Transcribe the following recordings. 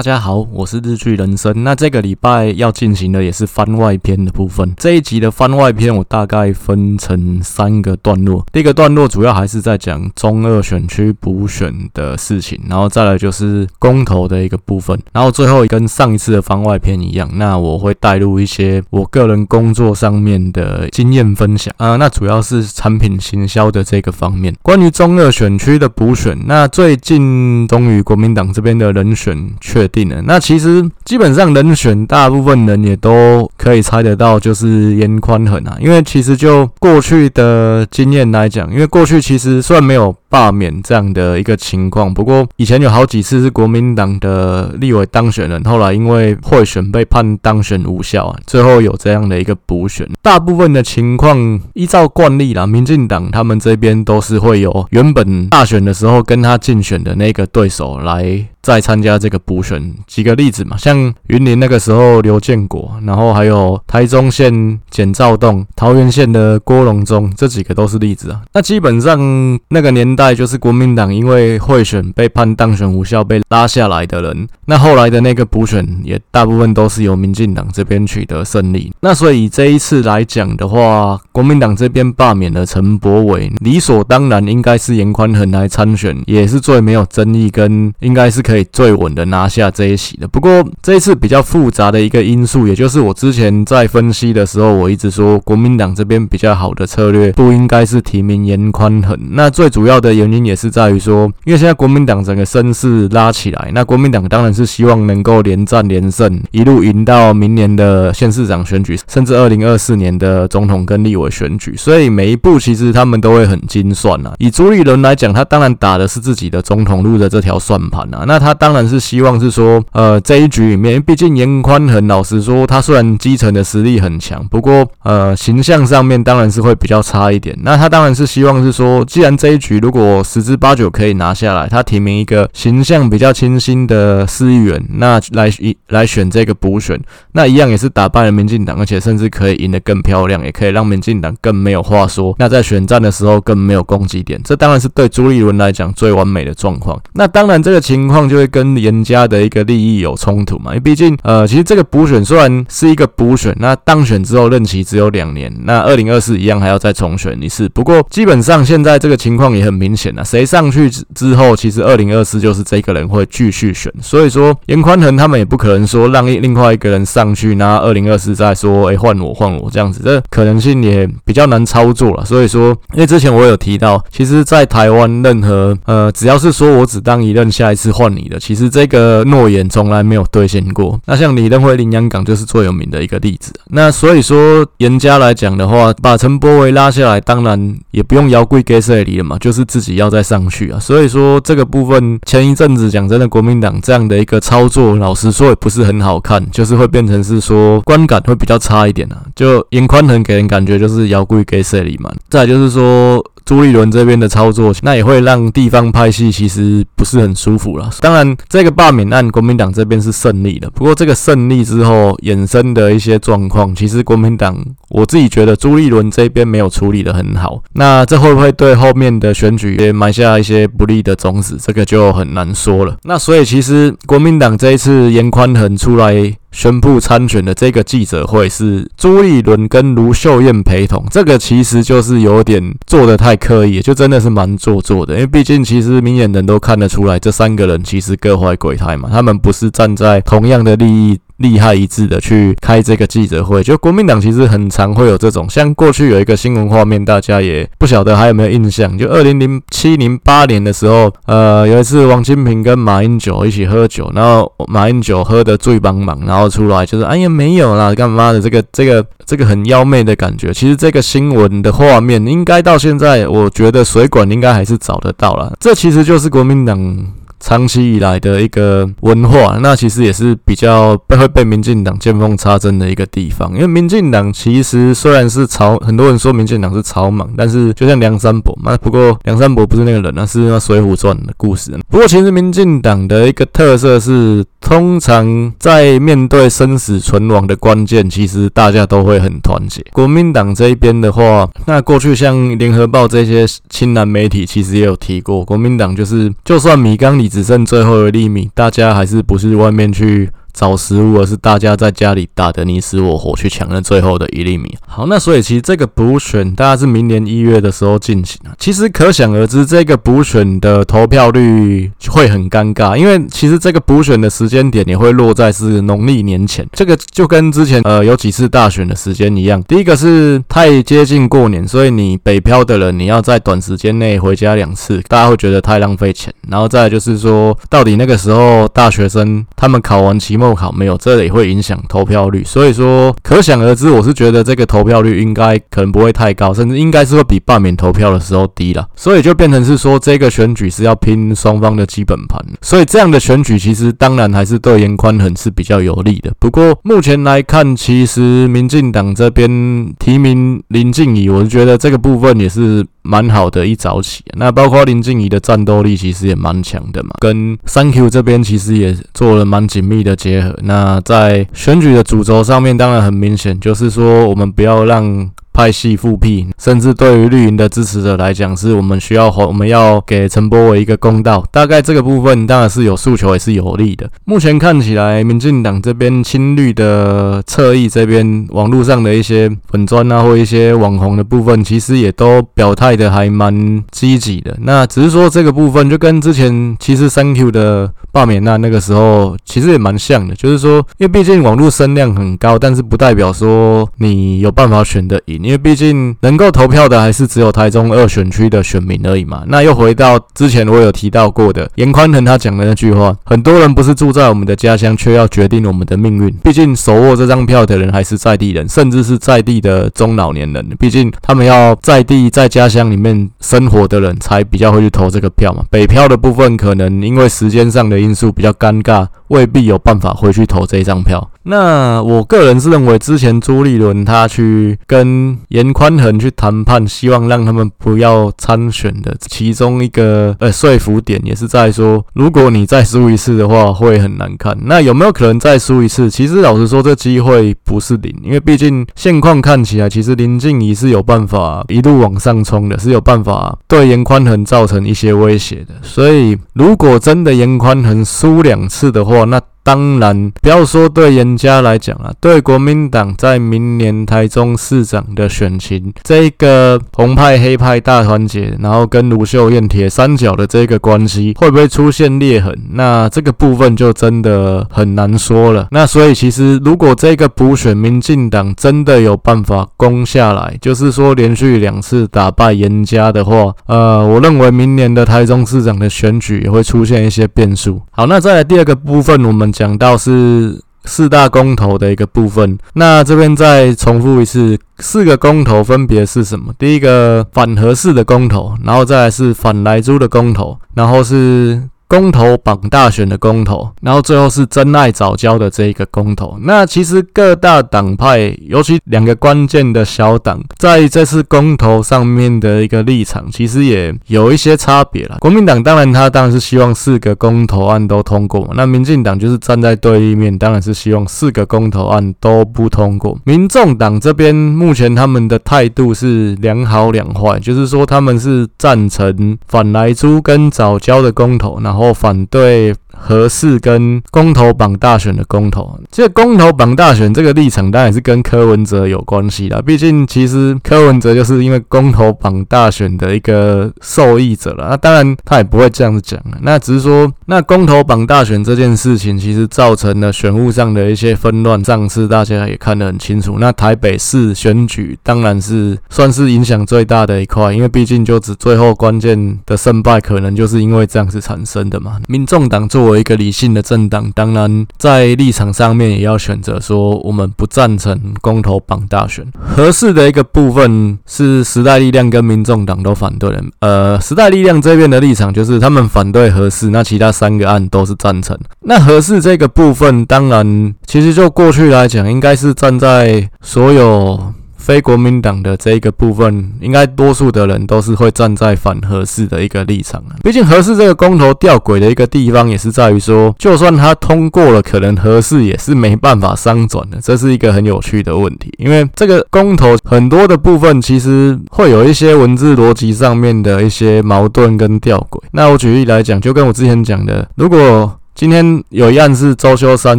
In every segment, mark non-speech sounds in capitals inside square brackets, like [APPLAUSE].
大家好，我是日剧人生。那这个礼拜要进行的也是番外篇的部分。这一集的番外篇我大概分成三个段落。第一个段落主要还是在讲中二选区补选的事情，然后再来就是公投的一个部分，然后最后跟上一次的番外篇一样，那我会带入一些我个人工作上面的经验分享啊。那主要是产品行销的这个方面。关于中二选区的补选，那最近终于国民党这边的人选确定了。那其实基本上人选，大部分人也都可以猜得到，就是严宽衡啊。因为其实就过去的经验来讲，因为过去其实虽然没有罢免这样的一个情况，不过以前有好几次是国民党的立委当选人，后来因为贿选被判当选无效啊，最后有这样的一个补选。大部分的情况依照惯例啦，民进党他们这边都是会有原本大选的时候跟他竞选的那个对手来。再参加这个补选，几个例子嘛，像云林那个时候刘建国，然后还有台中县简肇栋、桃园县的郭荣宗，这几个都是例子啊。那基本上那个年代就是国民党因为贿选被判当选无效被拉下来的人，那后来的那个补选也大部分都是由民进党这边取得胜利。那所以这一次来讲的话，国民党这边罢免了陈柏伟，理所当然应该是严宽恒来参选，也是最没有争议跟应该是。可以最稳的拿下这一席的。不过这一次比较复杂的一个因素，也就是我之前在分析的时候，我一直说国民党这边比较好的策略不应该是提名严宽衡。那最主要的原因也是在于说，因为现在国民党整个声势拉起来，那国民党当然是希望能够连战连胜，一路赢到明年的县市长选举，甚至二零二四年的总统跟立委选举。所以每一步其实他们都会很精算啊。以朱立伦来讲，他当然打的是自己的总统路的这条算盘啊。那他当然是希望是说，呃，这一局里面，毕竟严宽很老实说，他虽然基层的实力很强，不过呃，形象上面当然是会比较差一点。那他当然是希望是说，既然这一局如果十之八九可以拿下来，他提名一个形象比较清新的市议员，那来一来选这个补选，那一样也是打败了民进党，而且甚至可以赢得更漂亮，也可以让民进党更没有话说。那在选战的时候更没有攻击点，这当然是对朱立伦来讲最完美的状况。那当然这个情况。[LAUGHS] 就会跟严家的一个利益有冲突嘛，因为毕竟，呃，其实这个补选虽然是一个补选，那当选之后任期只有两年，那二零二四一样还要再重选一次。不过基本上现在这个情况也很明显了，谁上去之后，其实二零二四就是这个人会继续选。所以说严宽恒他们也不可能说让另外一个人上去，那二零二四再说，哎，换我换我这样子，这可能性也比较难操作了。所以说，因为之前我有提到，其实，在台湾任何呃，只要是说我只当一任，下一次换你。的其实这个诺言从来没有兑现过。那像李登辉、林洋港就是最有名的一个例子。那所以说严家来讲的话，把陈波维拉下来，当然也不用摇柜给谁里了嘛，就是自己要再上去啊。所以说这个部分前一阵子讲真的，国民党这样的一个操作，老实说也不是很好看，就是会变成是说观感会比较差一点啊。就严宽恒给人感觉就是摇柜给谁里嘛。再就是说。朱立伦这边的操作，那也会让地方派系其实不是很舒服了。当然，这个罢免案国民党这边是胜利的，不过这个胜利之后衍生的一些状况，其实国民党我自己觉得朱立伦这边没有处理得很好。那这会不会对后面的选举也埋下一些不利的种子？这个就很难说了。那所以其实国民党这一次严宽恒出来。宣布参选的这个记者会是朱立伦跟卢秀燕陪同，这个其实就是有点做得太刻意，就真的是蛮做作的。因为毕竟其实明眼人都看得出来，这三个人其实各怀鬼胎嘛，他们不是站在同样的利益。利害一致的去开这个记者会，就国民党其实很常会有这种，像过去有一个新闻画面，大家也不晓得还有没有印象，就二零零七零八年的时候，呃，有一次王金平跟马英九一起喝酒，然后马英九喝得醉茫茫，然后出来就是哎呀没有啦，干嘛的这个这个这个很妖媚的感觉。其实这个新闻的画面应该到现在，我觉得水管应该还是找得到了。这其实就是国民党。长期以来的一个文化，那其实也是比较被会被民进党见缝插针的一个地方。因为民进党其实虽然是草，很多人说民进党是草莽，但是就像梁山伯嘛，不过梁山伯不是那个人，那是那《水浒传》的故事。不过其实民进党的一个特色是，通常在面对生死存亡的关键，其实大家都会很团结。国民党这一边的话，那过去像联合报这些亲蓝媒体，其实也有提过，国民党就是就算米缸里。只剩最后一粒米，大家还是不是外面去找食物，而是大家在家里打得你死我活去抢那最后的一粒米。好，那所以其实这个补选大概是明年一月的时候进行啊。其实可想而知，这个补选的投票率会很尴尬，因为其实这个补选的时间点也会落在是农历年前。这个就跟之前呃有几次大选的时间一样。第一个是太接近过年，所以你北漂的人你要在短时间内回家两次，大家会觉得太浪费钱。然后再就是说，到底那个时候大学生他们考完期末考没有，这也会影响投票率，所以说可想而知，我是觉得这个投票率应该可能不会太高，甚至应该是会比罢免投票的时候低了，所以就变成是说这个选举是要拼双方的基本盘，所以这样的选举其实当然还是对严宽恒是比较有利的。不过目前来看，其实民进党这边提名林静仪，我是觉得这个部分也是。蛮好的一早起，那包括林静怡的战斗力其实也蛮强的嘛，跟三 Q 这边其实也做了蛮紧密的结合。那在选举的主轴上面，当然很明显就是说，我们不要让。派系复辟，甚至对于绿营的支持者来讲，是我们需要我们要给陈柏伟一个公道。大概这个部分当然是有诉求，也是有利的。目前看起来，民进党这边亲绿的侧翼这边，网络上的一些粉砖啊，或一些网红的部分，其实也都表态的还蛮积极的。那只是说这个部分就跟之前其实三 Q 的罢免那那个时候其实也蛮像的，就是说，因为毕竟网络声量很高，但是不代表说你有办法选得赢。因为毕竟能够投票的还是只有台中二选区的选民而已嘛。那又回到之前我有提到过的严宽恒他讲的那句话：很多人不是住在我们的家乡，却要决定我们的命运。毕竟手握这张票的人还是在地人，甚至是在地的中老年人。毕竟他们要在地在家乡里面生活的人才比较会去投这个票嘛。北漂的部分可能因为时间上的因素比较尴尬，未必有办法回去投这一张票。那我个人是认为，之前朱立伦他去跟颜宽恒去谈判，希望让他们不要参选的其中一个呃说服点，也是在说，如果你再输一次的话，会很难看。那有没有可能再输一次？其实老实说，这机会不是零，因为毕竟现况看起来，其实林静仪是有办法一路往上冲的，是有办法对颜宽恒造成一些威胁的。所以，如果真的颜宽恒输两次的话，那当然，不要说对严家来讲啊，对国民党在明年台中市长的选情，这个红派黑派大团结，然后跟卢秀燕铁三角的这个关系，会不会出现裂痕？那这个部分就真的很难说了。[LAUGHS] 那所以其实，如果这个补选民进党真的有办法攻下来，就是说连续两次打败严家的话，呃，我认为明年的台中市长的选举也会出现一些变数。好，那再来第二个部分，我们。讲到是四大公投的一个部分，那这边再重复一次，四个公投分别是什么？第一个反核式的公投，然后再来是反莱猪的公投，然后是。公投绑大选的公投，然后最后是真爱藻礁的这一个公投。那其实各大党派，尤其两个关键的小党，在这次公投上面的一个立场，其实也有一些差别啦。国民党当然他当然是希望四个公投案都通过，那民进党就是站在对立面，当然是希望四个公投案都不通过。民众党这边目前他们的态度是两好两坏，就是说他们是赞成反莱猪跟藻礁的公投，然后。后反对。合适跟公投榜大选的公投，这个公投榜大选这个立场当然是跟柯文哲有关系啦。毕竟其实柯文哲就是因为公投榜大选的一个受益者了。那当然他也不会这样子讲了。那只是说，那公投榜大选这件事情其实造成了选务上的一些纷乱，上次大家也看得很清楚。那台北市选举当然是算是影响最大的一块，因为毕竟就只最后关键的胜败可能就是因为这样子产生的嘛。民众党做。作为一个理性的政党，当然在立场上面也要选择说，我们不赞成公投绑大选。合适的一个部分是时代力量跟民众党都反对的。呃，时代力量这边的立场就是他们反对合适，那其他三个案都是赞成。那合适这个部分，当然其实就过去来讲，应该是站在所有。非国民党的这一个部分，应该多数的人都是会站在反合适的一个立场啊。毕竟合适这个公投吊诡的一个地方，也是在于说，就算他通过了，可能合适也是没办法商转的，这是一个很有趣的问题。因为这个公投很多的部分，其实会有一些文字逻辑上面的一些矛盾跟吊诡。那我举例来讲，就跟我之前讲的，如果今天有一案是周休三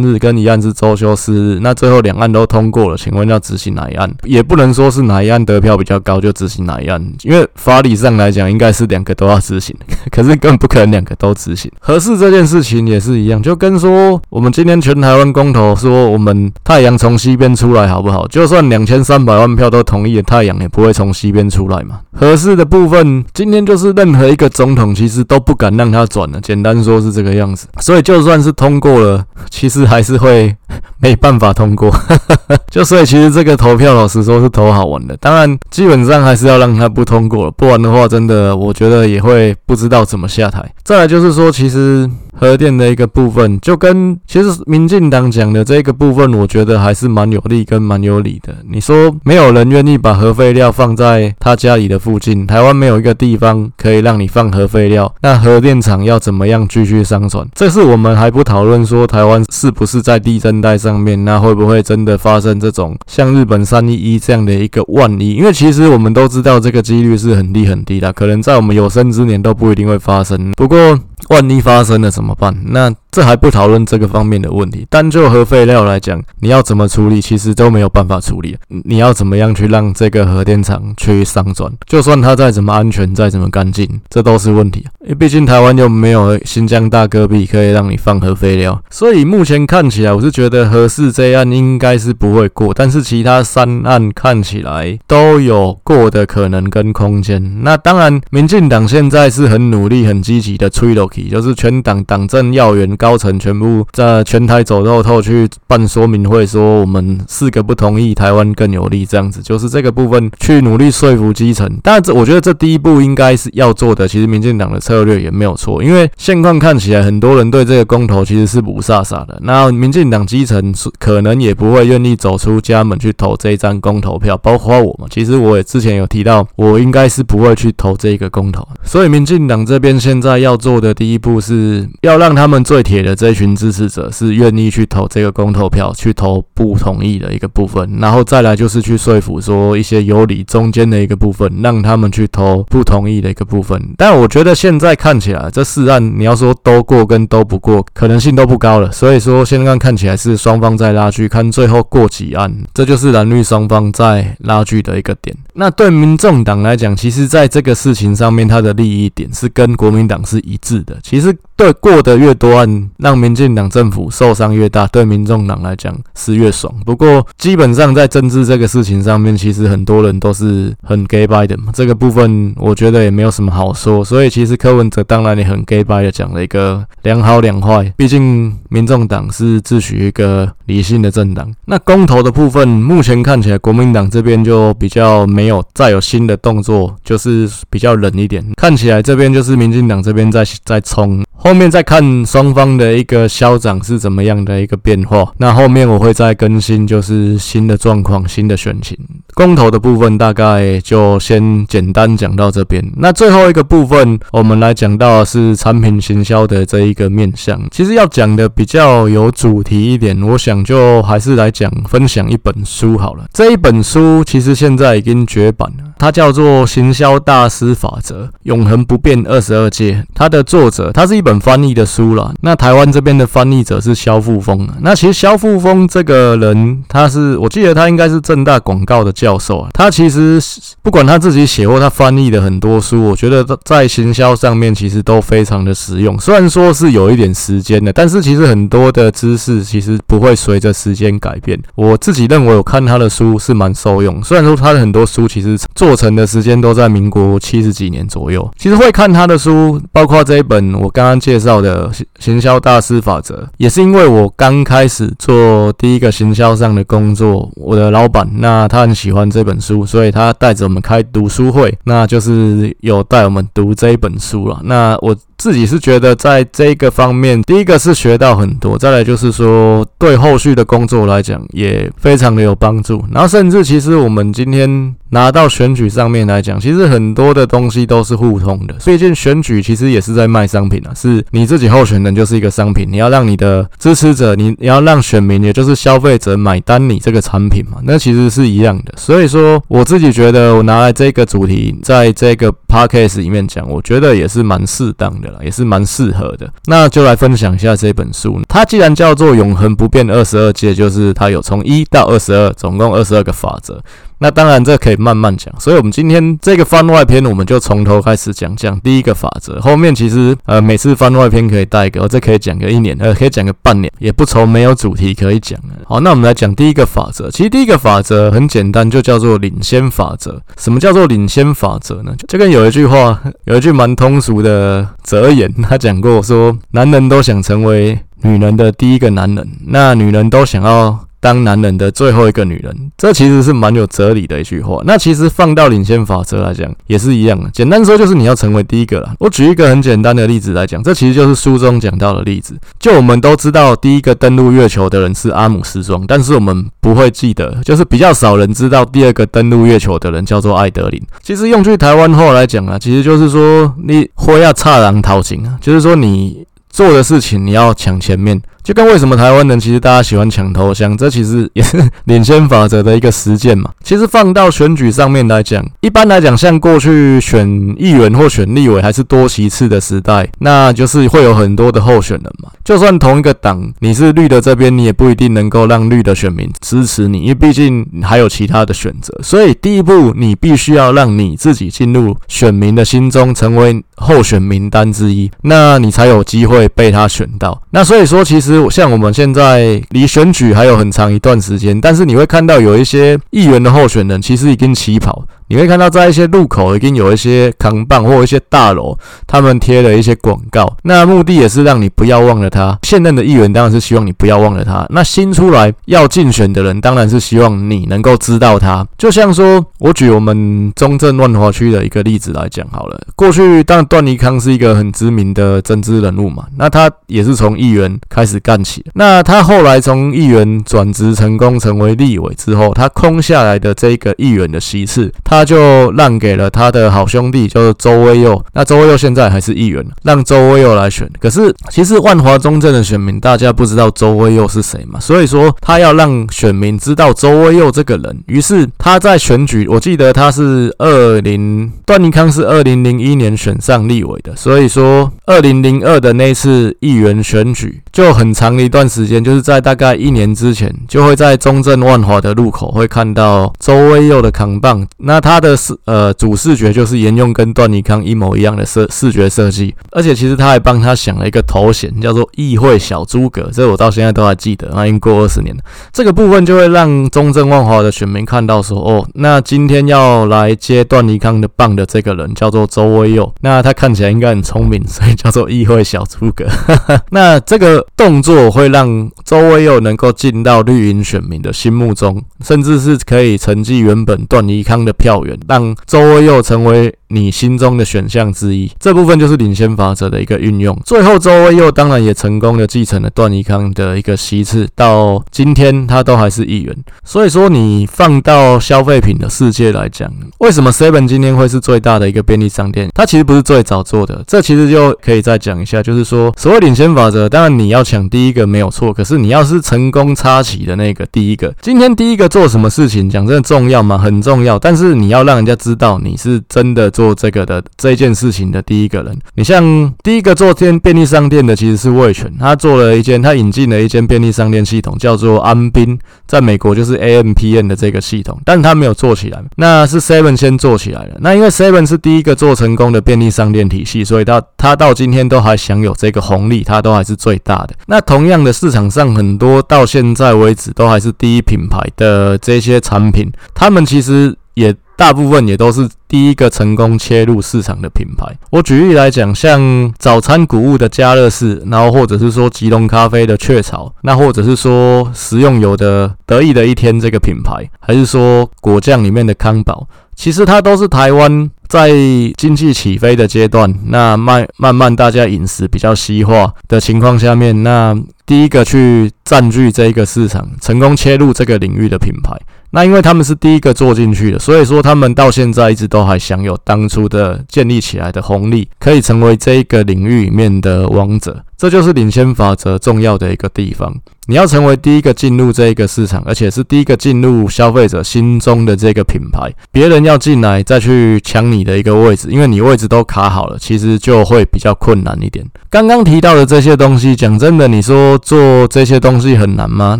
日，跟一案是周休四日，那最后两案都通过了，请问要执行哪一案？也不能说是哪一案得票比较高就执行哪一案，因为法理上来讲应该是两个都要执行，[LAUGHS] 可是更不可能两个都执行。合适这件事情也是一样，就跟说我们今天全台湾公投说我们太阳从西边出来好不好？就算两千三百万票都同意了，太阳也不会从西边出来嘛。合适的部分，今天就是任何一个总统其实都不敢让他转了，简单说是这个样子，所以就。就算是通过了，其实还是会 [LAUGHS] 没办法通过。[LAUGHS] 就所以，其实这个投票，老实说是投好玩的。当然，基本上还是要让他不通过了，不然的话，真的我觉得也会不知道怎么下台。再来就是说，其实。核电的一个部分，就跟其实民进党讲的这个部分，我觉得还是蛮有利跟蛮有理的。你说没有人愿意把核废料放在他家里的附近，台湾没有一个地方可以让你放核废料，那核电厂要怎么样继续生存？这是我们还不讨论说台湾是不是在地震带上面，那会不会真的发生这种像日本三一一这样的一个万一？因为其实我们都知道这个几率是很低很低的，可能在我们有生之年都不一定会发生。不过万一发生了什怎么办？那这还不讨论这个方面的问题，单就核废料来讲，你要怎么处理，其实都没有办法处理。你要怎么样去让这个核电厂去上转？就算它再怎么安全，再怎么干净，这都是问题。因为毕竟台湾又没有新疆大戈壁可以让你放核废料，所以目前看起来，我是觉得核四这案应该是不会过，但是其他三案看起来都有过的可能跟空间。那当然，民进党现在是很努力、很积极的催落去，就是全党党政要员。高层全部在全台走透透去办说明会，说我们四个不同意，台湾更有利，这样子就是这个部分去努力说服基层。但这我觉得这第一步应该是要做的。其实民进党的策略也没有错，因为现况看起来很多人对这个公投其实是不傻傻的。那民进党基层可能也不会愿意走出家门去投这一张公投票，包括我嘛。其实我也之前有提到，我应该是不会去投这个公投。所以民进党这边现在要做的第一步是要让他们最。铁的这一群支持者是愿意去投这个公投票，去投不同意的一个部分，然后再来就是去说服说一些有理中间的一个部分，让他们去投不同意的一个部分。但我觉得现在看起来这四案，你要说都过跟都不过，可能性都不高了。所以说现在看起来是双方在拉锯，看最后过几案，这就是蓝绿双方在拉锯的一个点。那对民众党来讲，其实在这个事情上面，他的利益点是跟国民党是一致的。其实对过得越多。让民进党政府受伤越大，对民众党来讲是越爽。不过，基本上在政治这个事情上面，其实很多人都是很 gay by 的嘛。这个部分我觉得也没有什么好说。所以，其实柯文哲当然也很 gay by 的讲了一个两好两坏。毕竟，民众党是自诩一个理性的政党。那公投的部分，目前看起来国民党这边就比较没有再有新的动作，就是比较冷一点。看起来这边就是民进党这边在在冲。后面再看双方的一个消长是怎么样的一个变化，那后面我会再更新，就是新的状况、新的选情。公投的部分大概就先简单讲到这边。那最后一个部分，我们来讲到是产品行销的这一个面向。其实要讲的比较有主题一点，我想就还是来讲分享一本书好了。这一本书其实现在已经绝版了，它叫做《行销大师法则：永恒不变二十二诫》。它的作者，它是一本。翻译的书了，那台湾这边的翻译者是萧富峰。那其实萧富峰这个人，他是我记得他应该是正大广告的教授啊。他其实不管他自己写或他翻译的很多书，我觉得在行销上面其实都非常的实用。虽然说是有一点时间的，但是其实很多的知识其实不会随着时间改变。我自己认为我看他的书是蛮受用。虽然说他的很多书其实做过程的时间都在民国七十几年左右，其实会看他的书，包括这一本我刚刚。介绍的行销大师法则，也是因为我刚开始做第一个行销上的工作，我的老板那他很喜欢这本书，所以他带着我们开读书会，那就是有带我们读这一本书了。那我。自己是觉得在这个方面，第一个是学到很多，再来就是说对后续的工作来讲也非常的有帮助。然后甚至其实我们今天拿到选举上面来讲，其实很多的东西都是互通的。毕竟选举其实也是在卖商品啊，是你自己候选人就是一个商品，你要让你的支持者，你你要让选民，也就是消费者买单你这个产品嘛，那其实是一样的。所以说我自己觉得我拿来这个主题在这个 podcast 里面讲，我觉得也是蛮适当的也是蛮适合的。那就来分享一下这本书，它既然叫做永恒不变二十二戒，就是它有从一到二十二，总共二十二个法则。那当然，这可以慢慢讲。所以，我们今天这个番外篇，我们就从头开始讲讲第一个法则。后面其实，呃，每次番外篇可以带一个，这可以讲个一年，呃，可以讲个半年，也不愁没有主题可以讲。好，那我们来讲第一个法则。其实第一个法则很简单，就叫做领先法则。什么叫做领先法则呢？就跟有一句话，有一句蛮通俗的哲言，他讲过说，男人都想成为女人的第一个男人，那 [LAUGHS] 女人都想要。当男人的最后一个女人，这其实是蛮有哲理的一句话。那其实放到领先法则来讲，也是一样的。简单说，就是你要成为第一个啦。我举一个很简单的例子来讲，这其实就是书中讲到的例子。就我们都知道，第一个登陆月球的人是阿姆斯壮，但是我们不会记得，就是比较少人知道第二个登陆月球的人叫做艾德林。其实用句台湾话来讲啊，其实就是说你会要差人头前啊，就是说你做的事情你要抢前面。就跟为什么台湾人其实大家喜欢抢头香，这其实也是领先法则的一个实践嘛。其实放到选举上面来讲，一般来讲，像过去选议员或选立委还是多席次的时代，那就是会有很多的候选人嘛。就算同一个党，你是绿的这边，你也不一定能够让绿的选民支持你，因为毕竟还有其他的选择。所以第一步，你必须要让你自己进入选民的心中，成为候选名单之一，那你才有机会被他选到。那所以说，其实。像我们现在离选举还有很长一段时间，但是你会看到有一些议员的候选人其实已经起跑。你会看到在一些路口已经有一些扛棒或一些大楼，他们贴了一些广告，那目的也是让你不要忘了他。现任的议员当然是希望你不要忘了他，那新出来要竞选的人当然是希望你能够知道他。就像说，我举我们中正万华区的一个例子来讲好了，过去当然段宜康是一个很知名的政治人物嘛，那他也是从议员开始干起，那他后来从议员转职成功成为立委之后，他空下来的这个议员的席次，他。就让给了他的好兄弟，就是周威佑。那周威佑现在还是议员，让周威佑来选。可是其实万华中正的选民，大家不知道周威佑是谁嘛？所以说他要让选民知道周威佑这个人。于是他在选举，我记得他是二零段宜康是二零零一年选上立委的。所以说二零零二的那次议员选举，就很长一段时间，就是在大概一年之前，就会在中正万华的路口会看到周威佑的扛棒。那他。的视呃主视觉就是沿用跟段宜康一模一样的设视觉设计，而且其实他还帮他想了一个头衔，叫做“议会小诸葛”，这我到现在都还记得，那已经过二十年了。这个部分就会让中正万华的选民看到说，哦，那今天要来接段宜康的棒的这个人叫做周威佑，[LAUGHS] 那他看起来应该很聪明，所以叫做“议会小诸葛”。[LAUGHS] 那这个动作会让周威佑能够进到绿营选民的心目中，甚至是可以承继原本段宜康的票。让周威佑成为你心中的选项之一，这部分就是领先法则的一个运用。最后，周威佑当然也成功的继承了段宜康的一个席次，到今天他都还是议员。所以说，你放到消费品的世界来讲，[LAUGHS] 为什么 Seven 今天会是最大的一个便利商店？它其实不是最早做的，这其实就可以再讲一下，就是说，所谓领先法则，当然你要抢第一个没有错，可是你要是成功插旗的那个第一个，今天第一个做什么事情，讲真的重要吗？很重要，但是你要让人家知道你是真的做。这个的这件事情的第一个人，你像第一个做间便利商店的其实是味全，他做了一间，他引进了一间便利商店系统，叫做安宾，在美国就是 AMPN 的这个系统，但他没有做起来，那是 Seven 先做起来了。那因为 Seven 是第一个做成功的便利商店体系，所以他他到今天都还享有这个红利，他都还是最大的。那同样的市场上很多到现在为止都还是第一品牌的这些产品，他们其实也。大部分也都是第一个成功切入市场的品牌。我举例来讲，像早餐谷物的加乐氏，然后或者是说吉隆咖啡的雀巢，那或者是说食用油的得意的一天这个品牌，还是说果酱里面的康宝，其实它都是台湾。在经济起飞的阶段，那慢慢慢大家饮食比较西化的情况下面，那第一个去占据这一个市场，成功切入这个领域的品牌。那因为他们是第一个做进去的，所以说他们到现在一直都还享有当初的建立起来的红利，可以成为这一个领域里面的王者。这就是领先法则重要的一个地方。你要成为第一个进入这一个市场，而且是第一个进入消费者心中的这个品牌，别人要进来再去抢你的一个位置，因为你位置都卡好了，其实就会比较困难一点。刚刚提到的这些东西，讲真的，你说做这些东西很难吗？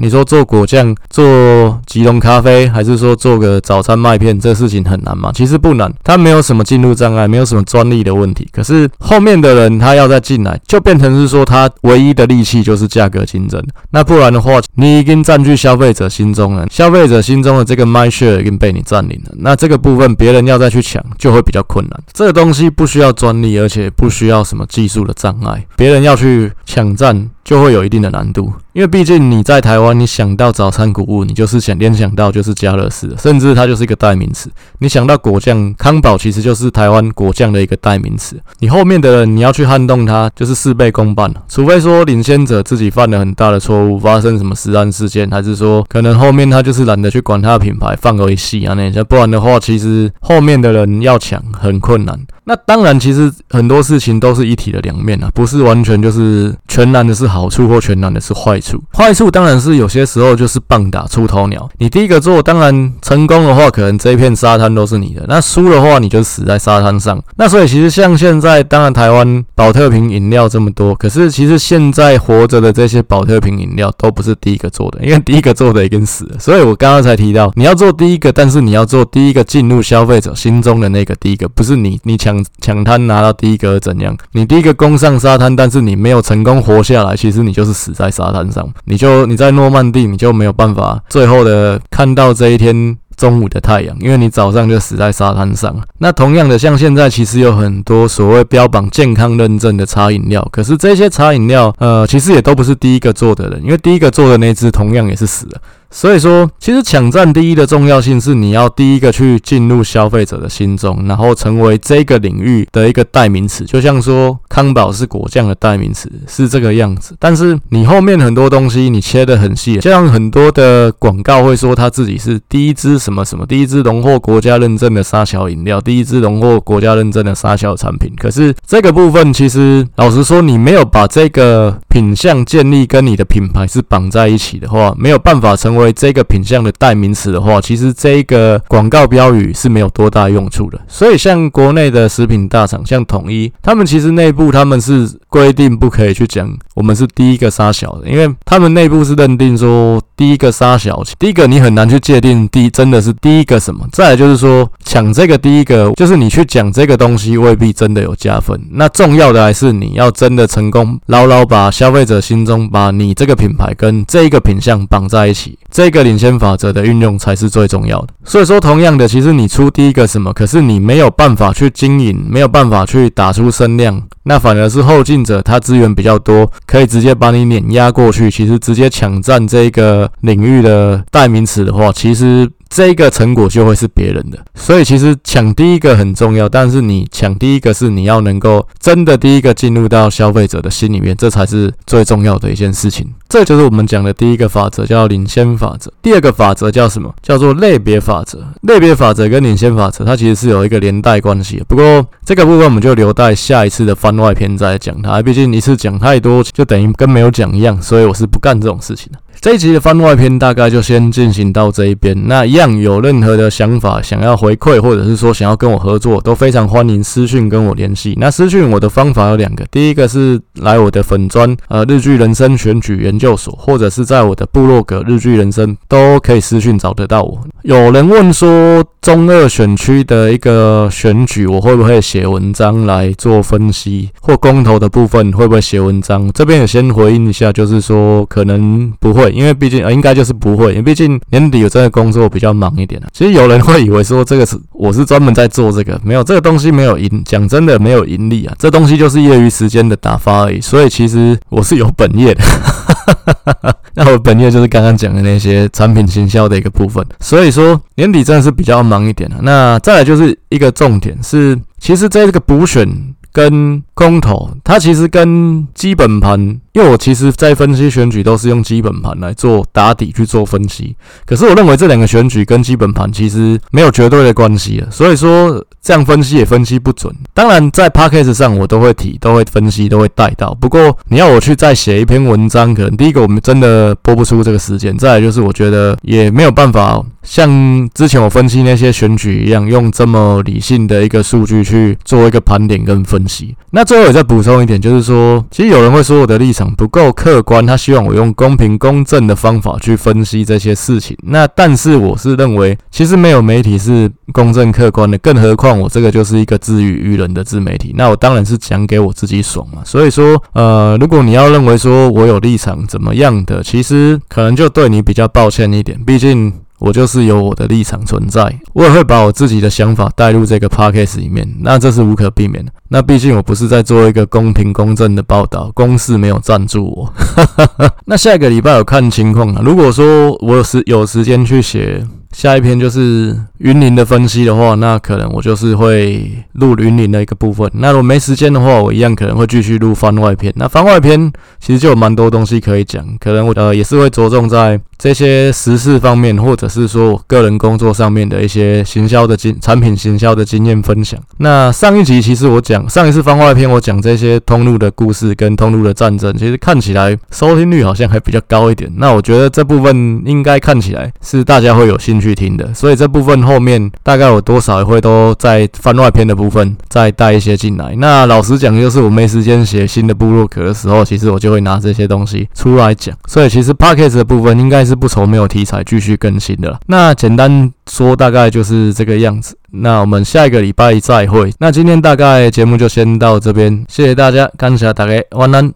你说做果酱、做即溶咖啡，还是说做个早餐麦片，这事情很难吗？其实不难，它没有什么进入障碍，没有什么专利的问题。可是后面的人他要再进来，就变成是说它唯一的利器就是价格竞争。那不然的话，你已经占据消费者心中了，消费者心中的这个麦血已经被你占领了。那这个部分别人要再去抢，就会比较困难。这个东西不需要专利，而且不需要什么技术的障碍。别人要去抢占，就会有一定的难度。因为毕竟你在台湾，你想到早餐谷物，你就是想联想到就是家乐士，甚至它就是一个代名词。你想到果酱，康宝其实就是台湾果酱的一个代名词。你后面的人你要去撼动它，就是事倍功半了。除非说领先者自己犯了很大的错误，发生什么失安事件，还是说可能后面他就是懒得去管他的品牌，放而已戏啊那些。不然的话，其实后面的人要抢很困难。那当然，其实很多事情都是一体的两面啊，不是完全就是全然的是好处或全然的是坏处。坏处当然是有些时候就是棒打出头鸟。你第一个做，当然成功的话，可能这一片沙滩都是你的；那输的话，你就死在沙滩上。那所以其实像现在，当然台湾宝特瓶饮料这么多，可是其实现在活着的这些宝特瓶饮料都不是第一个做的，因为第一个做的已经死了。所以我刚刚才提到，你要做第一个，但是你要做第一个进入消费者心中的那个第一个，不是你你抢。抢抢滩拿到第一个怎样？你第一个攻上沙滩，但是你没有成功活下来，其实你就是死在沙滩上。你就你在诺曼底，你就没有办法最后的看到这一天中午的太阳，因为你早上就死在沙滩上。那同样的，像现在其实有很多所谓标榜健康认证的茶饮料，可是这些茶饮料，呃，其实也都不是第一个做的人，因为第一个做的那只同样也是死了。所以说，其实抢占第一的重要性是你要第一个去进入消费者的心中，然后成为这个领域的一个代名词。就像说康宝是果酱的代名词，是这个样子。但是你后面很多东西你切得很细，就像很多的广告会说他自己是第一支什么什么，第一支荣获国家认证的沙桥饮料，第一支荣获国家认证的沙桥产品。可是这个部分其实老实说，你没有把这个品相建立跟你的品牌是绑在一起的话，没有办法成为。为这个品相的代名词的话，其实这一个广告标语是没有多大用处的。所以像国内的食品大厂，像统一，他们其实内部他们是规定不可以去讲我们是第一个杀小的，因为他们内部是认定说第一个杀小，第一个你很难去界定第真的是第一个什么。再来就是说抢这个第一个，就是你去讲这个东西未必真的有加分。那重要的还是你要真的成功，牢牢把消费者心中把你这个品牌跟这一个品相绑在一起。这个领先法则的运用才是最重要的。所以说，同样的，其实你出第一个什么，可是你没有办法去经营，没有办法去打出声量，那反而是后进者他资源比较多，可以直接把你碾压过去。其实直接抢占这个领域的代名词的话，其实。这个成果就会是别人的，所以其实抢第一个很重要，但是你抢第一个是你要能够真的第一个进入到消费者的心里面，这才是最重要的一件事情。这就是我们讲的第一个法则，叫领先法则。第二个法则叫什么？叫做类别法则。类别法则跟领先法则，它其实是有一个连带关系。不过这个部分我们就留待下一次的番外篇再讲它，毕竟一次讲太多就等于跟没有讲一样，所以我是不干这种事情的。这一集的番外篇大概就先进行到这一边。那一样有任何的想法想要回馈，或者是说想要跟我合作，都非常欢迎私讯跟我联系。那私讯我的方法有两个，第一个是来我的粉专，呃，日剧人生选举研究所，或者是在我的部落格日剧人生都可以私讯找得到我。有人问说，中二选区的一个选举，我会不会写文章来做分析，或公投的部分会不会写文章？这边也先回应一下，就是说可能不会。会因为毕竟，呃，应该就是不会，因为毕竟年底有这个工作比较忙一点啊。其实有人会以为说这个是我是专门在做这个，没有这个东西没有盈，讲真的没有盈利啊，这东西就是业余时间的打发而已。所以其实我是有本业的。[LAUGHS] 那我本业就是刚刚讲的那些产品行销的一个部分，所以说年底真的是比较忙。一点了。那再来就是一个重点是，其实在这个补选跟公投，它其实跟基本盘。因为我其实，在分析选举都是用基本盘来做打底去做分析，可是我认为这两个选举跟基本盘其实没有绝对的关系了，所以说这样分析也分析不准。当然，在 Podcast 上我都会提，都会分析，都会带到。不过你要我去再写一篇文章，可能第一个我们真的播不出这个时间，再来就是我觉得也没有办法像之前我分析那些选举一样，用这么理性的一个数据去做一个盘点跟分析。那最后也再补充一点，就是说，其实有人会说我的立场。不够客观，他希望我用公平公正的方法去分析这些事情。那但是我是认为，其实没有媒体是公正客观的，更何况我这个就是一个自娱娱人的自媒体。那我当然是讲给我自己爽嘛。所以说，呃，如果你要认为说我有立场怎么样的，其实可能就对你比较抱歉一点，毕竟。我就是有我的立场存在，我也会把我自己的想法带入这个 podcast 里面，那这是无可避免的。那毕竟我不是在做一个公平公正的报道，公司没有赞助我。[LAUGHS] 那下一个礼拜有看情况啊，如果说我有时有时间去写。下一篇就是云林的分析的话，那可能我就是会录云林的一个部分。那如果没时间的话，我一样可能会继续录番外篇。那番外篇其实就有蛮多东西可以讲，可能我呃也是会着重在这些时事方面，或者是说我个人工作上面的一些行销的经产品行销的经验分享。那上一集其实我讲上一次番外篇，我讲这些通路的故事跟通路的战争，其实看起来收听率好像还比较高一点。那我觉得这部分应该看起来是大家会有兴。去听的，所以这部分后面大概我多少也会都在番外篇的部分再带一些进来。那老实讲，就是我没时间写新的部落格的时候，其实我就会拿这些东西出来讲。所以其实 Podcast 的部分应该是不愁没有题材继续更新的了。那简单说，大概就是这个样子。那我们下一个礼拜再会。那今天大概节目就先到这边，谢谢大家，感谢大家，晚安。